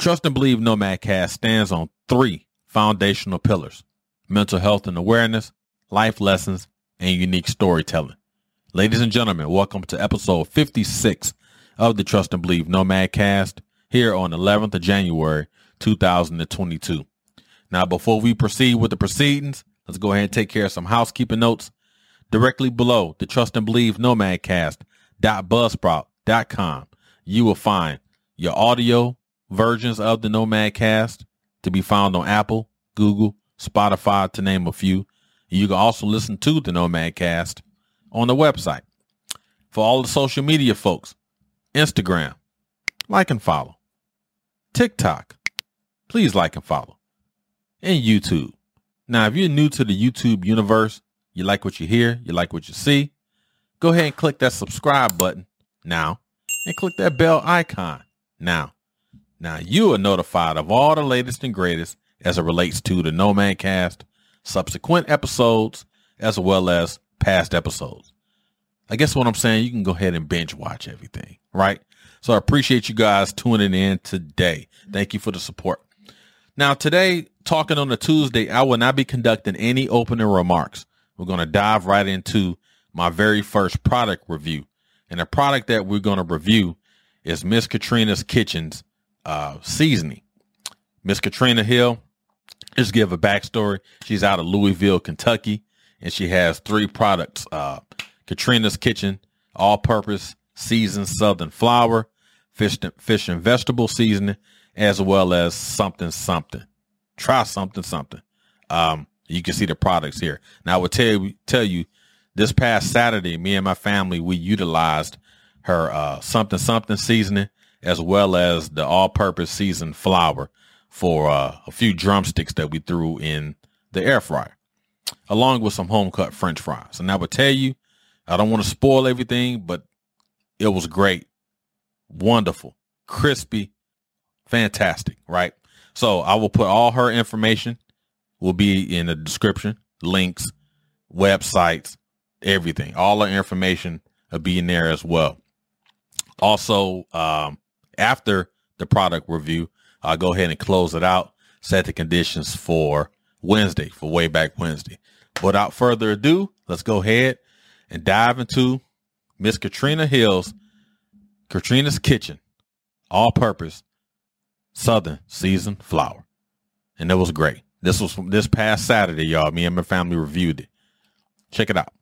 Trust and Believe Nomad Cast stands on three foundational pillars mental health and awareness, life lessons, and unique storytelling. Ladies and gentlemen, welcome to episode 56 of the Trust and Believe Nomad Cast here on 11th of January 2022. Now, before we proceed with the proceedings, let's go ahead and take care of some housekeeping notes. Directly below the Trust and Believe Nomad Cast.buzzsprout.com, you will find your audio versions of the Nomad Cast to be found on Apple, Google, Spotify, to name a few. You can also listen to the Nomad Cast on the website. For all the social media folks, Instagram, like and follow. TikTok, please like and follow. And YouTube. Now, if you're new to the YouTube universe, you like what you hear, you like what you see, go ahead and click that subscribe button now and click that bell icon now. Now you are notified of all the latest and greatest as it relates to the Nomad Cast, subsequent episodes, as well as past episodes. I guess what I'm saying, you can go ahead and binge watch everything, right? So I appreciate you guys tuning in today. Thank you for the support. Now, today, talking on a Tuesday, I will not be conducting any opening remarks. We're going to dive right into my very first product review. And the product that we're going to review is Miss Catrina's Kitchen's uh, seasoning. Miss Catrina Hill, just give a backstory. She's out of Louisville, Kentucky, and she has three products. Uh, Catrina's Kitchen, all-purpose seasoned southern flour, fish, fish and vegetable seasoning, as well as something something. Try something something. Um, you can see the products here. Now I will tell you, tell you, this past Saturday, me and my family we utilized her uh, something something seasoning as well as the all-purpose seasoned flour for uh, a few drumsticks that we threw in the air fryer, along with some home cut French fries. And I would tell you, I don't want to spoil everything, but it was great, wonderful, crispy, fantastic. Right. So I will put all her information will be in the description, links, websites, everything. All the information will be in there as well. Also, um, after the product review, I'll go ahead and close it out, set the conditions for Wednesday, for way back Wednesday. Without further ado, let's go ahead and dive into Miss Catrina Hill's Catrina's Kitchen, all purpose Southern seasoned flour. And it was great. This was from this past Saturday, y'all. Me and my family reviewed it. Check it out.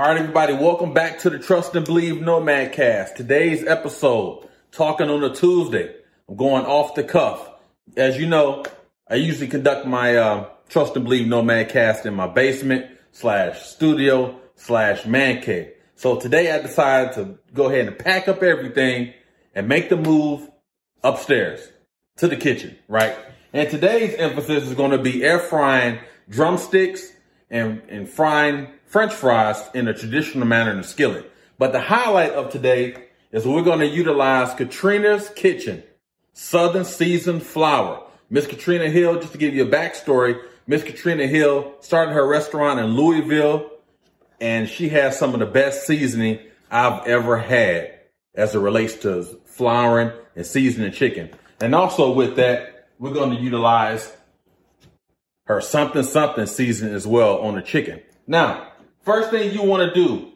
All right, everybody, welcome back to the Trust and Believe Nomad Cast. Today's episode, talking on a Tuesday. I'm going off the cuff. As you know, I usually conduct my uh, Trust and Believe Nomad Cast in my basement slash studio slash man cave. So today I decided to go ahead and pack up everything and make the move upstairs to the kitchen, right? And today's emphasis is going to be air frying drumsticks and, and frying French fries in a traditional manner in a skillet. But the highlight of today is we're going to utilize Catrina's Kitchen Southern Seasoned Flour. Miss Catrina Hill, just to give you a backstory, Miss Catrina Hill started her restaurant in Louisville, and she has some of the best seasoning I've ever had as it relates to flouring and seasoning chicken. And also with that, we're going to utilize her something something seasoning as well on the chicken. Now, first thing you want to do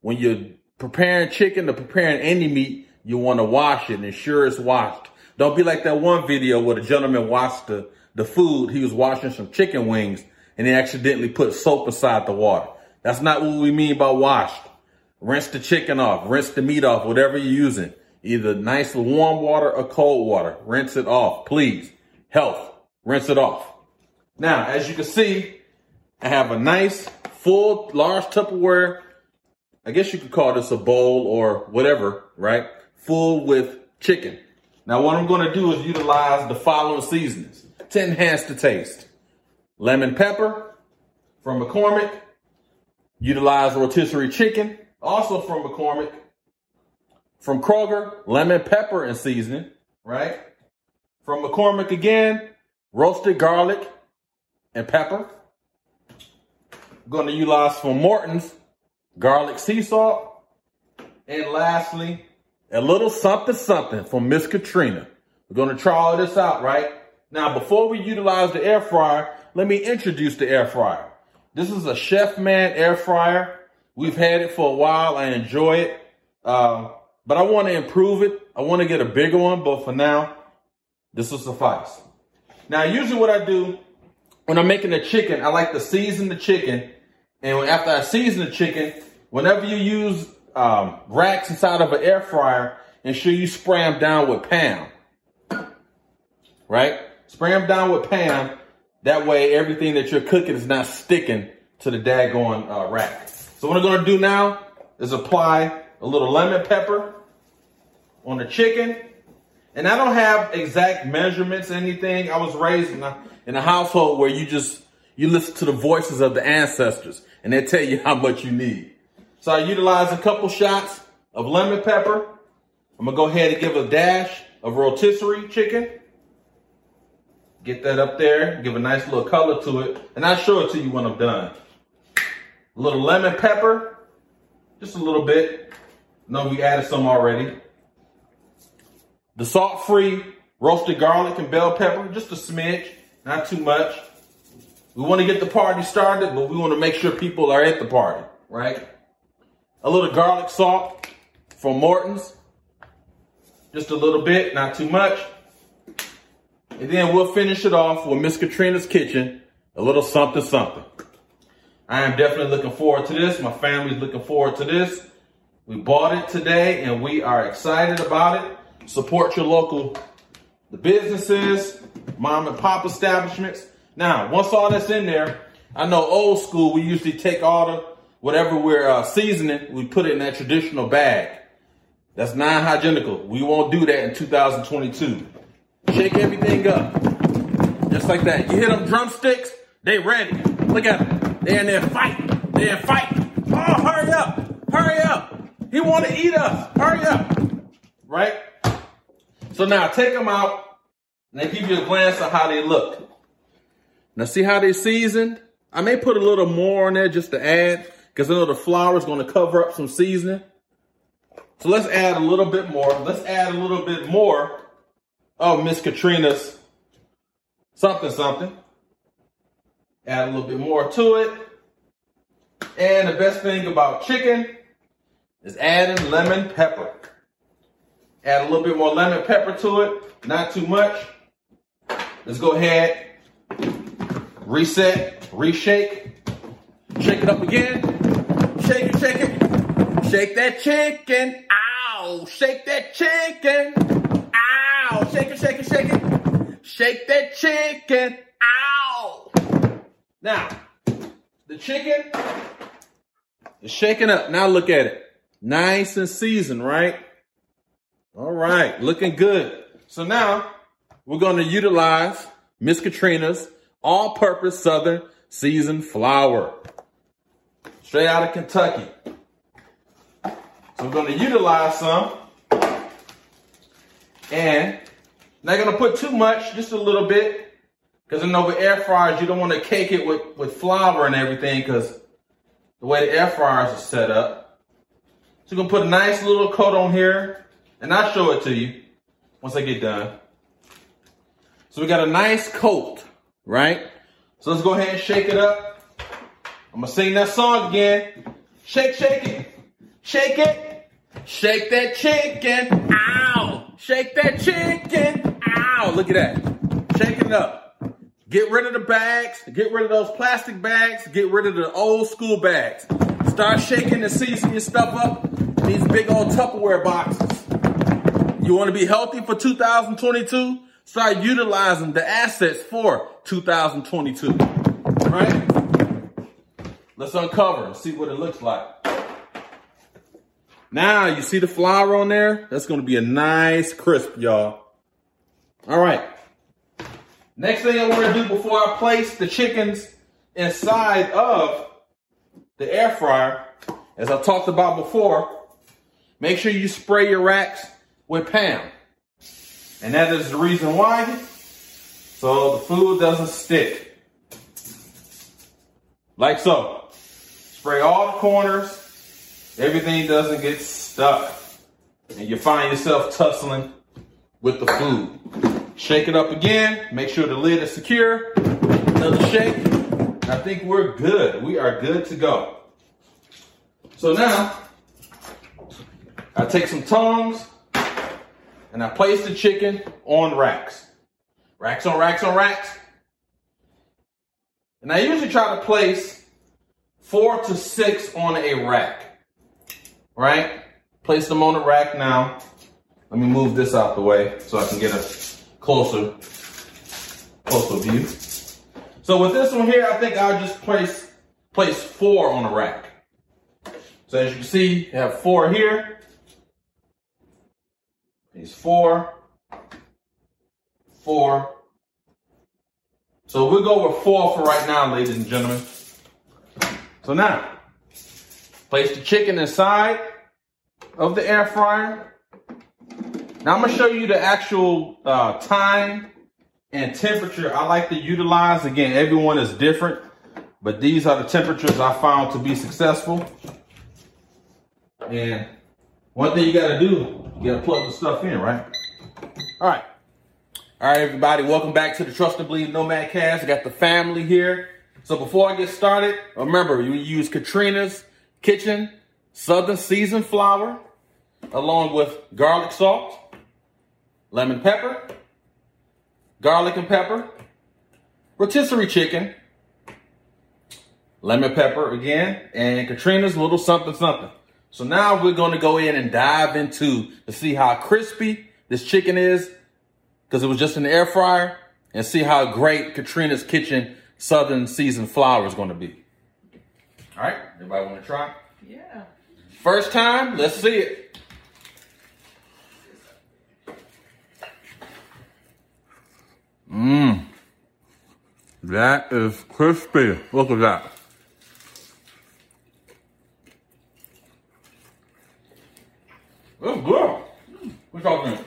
when you're preparing chicken or preparing any meat, you want to wash it and ensure it's washed. Don't be like that one video where the gentleman washed the, the food. He was washing some chicken wings and he accidentally put soap inside the water. That's not what we mean by washed. Rinse the chicken off, rinse the meat off, whatever you're using. Either nice warm water or cold water. Rinse it off, please. Health, rinse it off. Now, as you can see, I have a nice full large Tupperware. I guess you could call this a bowl or whatever, right? Full with chicken. Now, what I'm going to do is utilize the following seasonings to enhance the taste. Lemon pepper from McCormick. Utilize rotisserie chicken, also from McCormick. From Kroger, lemon pepper and seasoning, right? From McCormick again, roasted garlic and pepper. To utilize from Morton's garlic sea salt. And lastly, a little something something from Miss Catrina. We're to try all this out, right? Now, before we utilize the air fryer, let me introduce the air fryer. This is a Chefman air fryer. We've had it for a while. I enjoy it. Uh, but I want to improve it. I want to get a bigger one, but for now, this will suffice. Now, usually what I do when I'm making the chicken, I like to season the chicken. And after I season the chicken, whenever you use um, racks inside of an air fryer, ensure you spray them down with Pam. Right? Spray them down with Pam. That way, everything that you're cooking is not sticking to the daggone uh, rack. So what I'm to do now is apply a little lemon pepper on the chicken. And I don't have exact measurements, anything. I was raised in a, in a household where you just, you listen to the voices of the ancestors and they tell you how much you need. So I utilize a couple shots of lemon pepper. I'm gonna go ahead and give a dash of rotisserie chicken. Get that up there, give a nice little color to it, and I'll show it to you when I'm done. A little lemon pepper, just a little bit. No, we added some already. The salt-free roasted garlic and bell pepper, just a smidge, not too much. We want to get the party started, but we want to make sure people are at the party, right? A little garlic salt from Morton's, just a little bit, not too much. And then we'll finish it off with Miss Catrina's Kitchen, a little something something. I am definitely looking forward to this. My family's looking forward to this. We bought it today and we are excited about it. Support your local the businesses, mom and pop establishments. Now, once all that's in there, I know old school, we usually take all the whatever we're uh, seasoning, we put it in that traditional bag. That's non-hygienical. We won't do that in 2022. Shake everything up. Just like that. You hit them drumsticks, they ready. Look at them. They're in there fighting. They're fighting. Oh, hurry up. Hurry up. He want to eat us. Hurry up. Right? So now take them out and they give you a glance of how they look. Now see how they seasoned? I may put a little more on there just to add because I know the flour is going to cover up some seasoning. So let's add a little bit more. Let's add a little bit more of Miss Catrina's something something. Add a little bit more to it. And the best thing about chicken is adding lemon pepper. Add a little bit more lemon pepper to it, not too much. Let's go ahead, reset, reshake, shake it up again, shake it, shake it, shake that chicken, ow, shake that chicken, ow, shake it, shake it, shake it, shake that chicken, ow. Now, the chicken is shaking up. Now look at it. Nice and seasoned, right? All right, looking good. So now we're going to utilize Miss Catrina's all-purpose Southern seasoned flour. Straight out of Kentucky. So we're going to utilize some. And not going to put too much, just a little bit. Because I know with air fryers, you don't want to cake it with, with flour and everything because the way the air fryers are set up. So we're going to put a nice little coat on here. And I'll show it to you once I get done. So we got a nice coat, right? So let's go ahead and shake it up. I'm gonna sing that song again. Shake, shake it. Shake it. Shake that chicken. Ow. Shake that chicken. Ow. Look at that. Shaking it up. Get rid of the bags. Get rid of those plastic bags. Get rid of the old school bags. Start shaking and seasoning your stuff up these big old Tupperware boxes. You want to be healthy for 2022? Start utilizing the assets for 2022. Right? Let's uncover and see what it looks like. Now, you see the flour on there? That's going to be a nice crisp, y'all. All right. Next thing I want to do before I place the chickens inside of the air fryer, as I talked about before, make sure you spray your racks with Pam. And that is the reason why. So the food doesn't stick. Like so. Spray all the corners. Everything doesn't get stuck. and you find yourself tussling with the food. Shake it up again. Make sure the lid is secure. Another shake. I think we're good. We are good to go. So now, I take some tongs and I place the chicken on racks. Racks on racks on racks. And I usually try to place four to six on a rack. Right? Place them on the rack now. Let me move this out the way so I can get a closer, closer view. So with this one here, I think I'll just place, place four on a rack. So as you can see, you have four here. These four, four. So we'll go with four for right now, ladies and gentlemen. So now, place the chicken inside of the air fryer. Now I'm gonna show you the actual uh, time and temperature I like to utilize. Again, everyone is different, but these are the temperatures I found to be successful. And one thing you gotta do, you gotta plug the stuff in, right? All right. All right, everybody, welcome back to the Trust and Believe Nomad Cast. I got the family here. So before I get started, remember, you use Catrina's Kitchen Southern Seasoned Flour, along with garlic salt, lemon pepper, garlic and pepper, rotisserie chicken, lemon pepper again, and Catrina's little something something. So now we're going to go in and dive into to see how crispy this chicken is because it was just in the air fryer and see how great Catrina's Kitchen Southern Seasoned Flour is going to be. All right, everybody want to try? Yeah. First time, let's see it. Mmm. That is crispy. Look at that. It's good. What y'all think?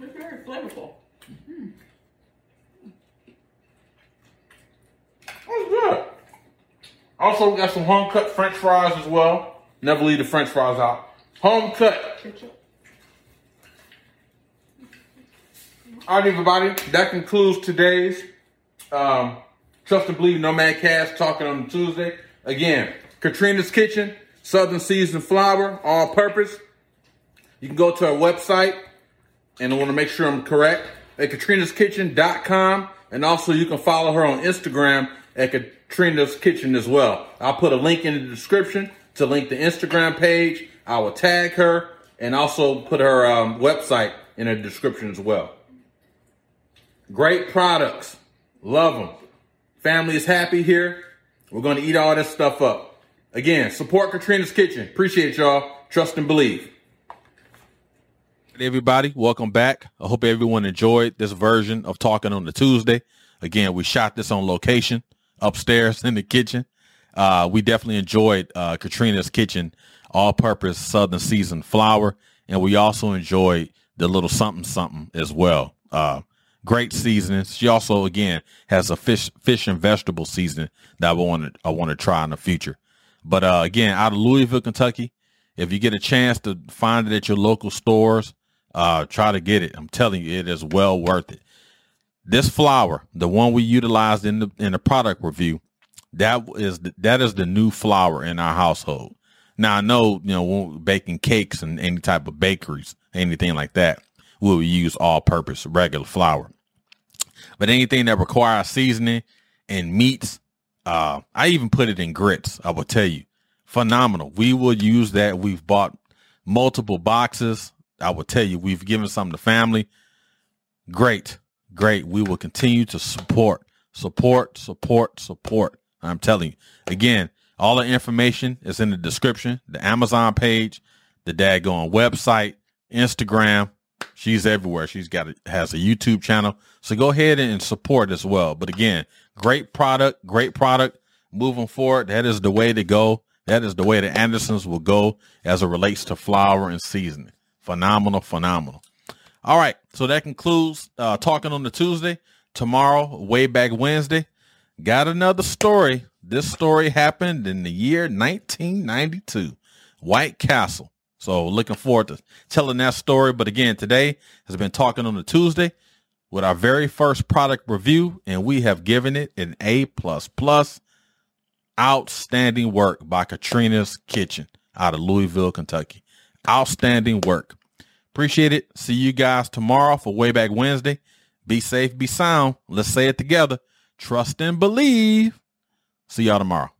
It's very flavorful. It's good. Also, we got some home cut French fries as well. Never leave the French fries out. Home cut. All right, everybody. That concludes today's um, Trust and Believe Nomad Cast talking on Tuesday. Again, Catrina's Kitchen, Southern Seasoned Flour, all purpose. You can go to our website, and I want to make sure I'm correct, at catrinaskitchen.com. And also, you can follow her on Instagram at Catrina's Kitchen as well. I'll put a link in the description to link the Instagram page. I will tag her and also put her um, website in the description as well. Great products. Love them. Family is happy here. We're going to eat all this stuff up. Again, support Catrina's Kitchen. Appreciate y'all. Trust and believe. Hey, everybody, welcome back. I hope everyone enjoyed this version of Talking on the Tuesday. Again, we shot this on location upstairs in the kitchen. Uh, we definitely enjoyed uh, Catrina's Kitchen all-purpose Southern seasoned flour, and we also enjoyed the little something something as well. Uh, great seasoning. She also again has a fish fish and vegetable seasoning that I want to I want to try in the future. But uh, again, out of Louisville, Kentucky, if you get a chance to find it at your local stores, uh, try to get it. I'm telling you, it is well worth it. This flour, the one we utilized in the in the product review, that is the, that is the new flour in our household. Now I know you know baking cakes and any type of bakeries, anything like that, we will use all-purpose regular flour. But anything that requires seasoning and meats, uh, I even put it in grits. I will tell you, phenomenal. We will use that. We've bought multiple boxes. I will tell you, we've given some to family. Great, great. We will continue to support, support, support, support. I'm telling you. Again, all the information is in the description, the Amazon page, the daggone website, Instagram. She's everywhere. She's got a, has a YouTube channel. So go ahead and support as well. But again, great product, great product. Moving forward, that is the way to go. That is the way the Andersons will go as it relates to flour and seasoning. Phenomenal, phenomenal. All right. So that concludes uh, talking on the Tuesday. Tomorrow, way back Wednesday, got another story. This story happened in the year 1992. White Castle. So looking forward to telling that story. But again, today has been talking on the Tuesday with our very first product review, and we have given it an A plus plus. Outstanding work by Catrina's Kitchen out of Louisville, Kentucky. Outstanding work. Appreciate it. See you guys tomorrow for Wayback Wednesday. Be safe, be sound. Let's say it together. Trust and believe. See y'all tomorrow.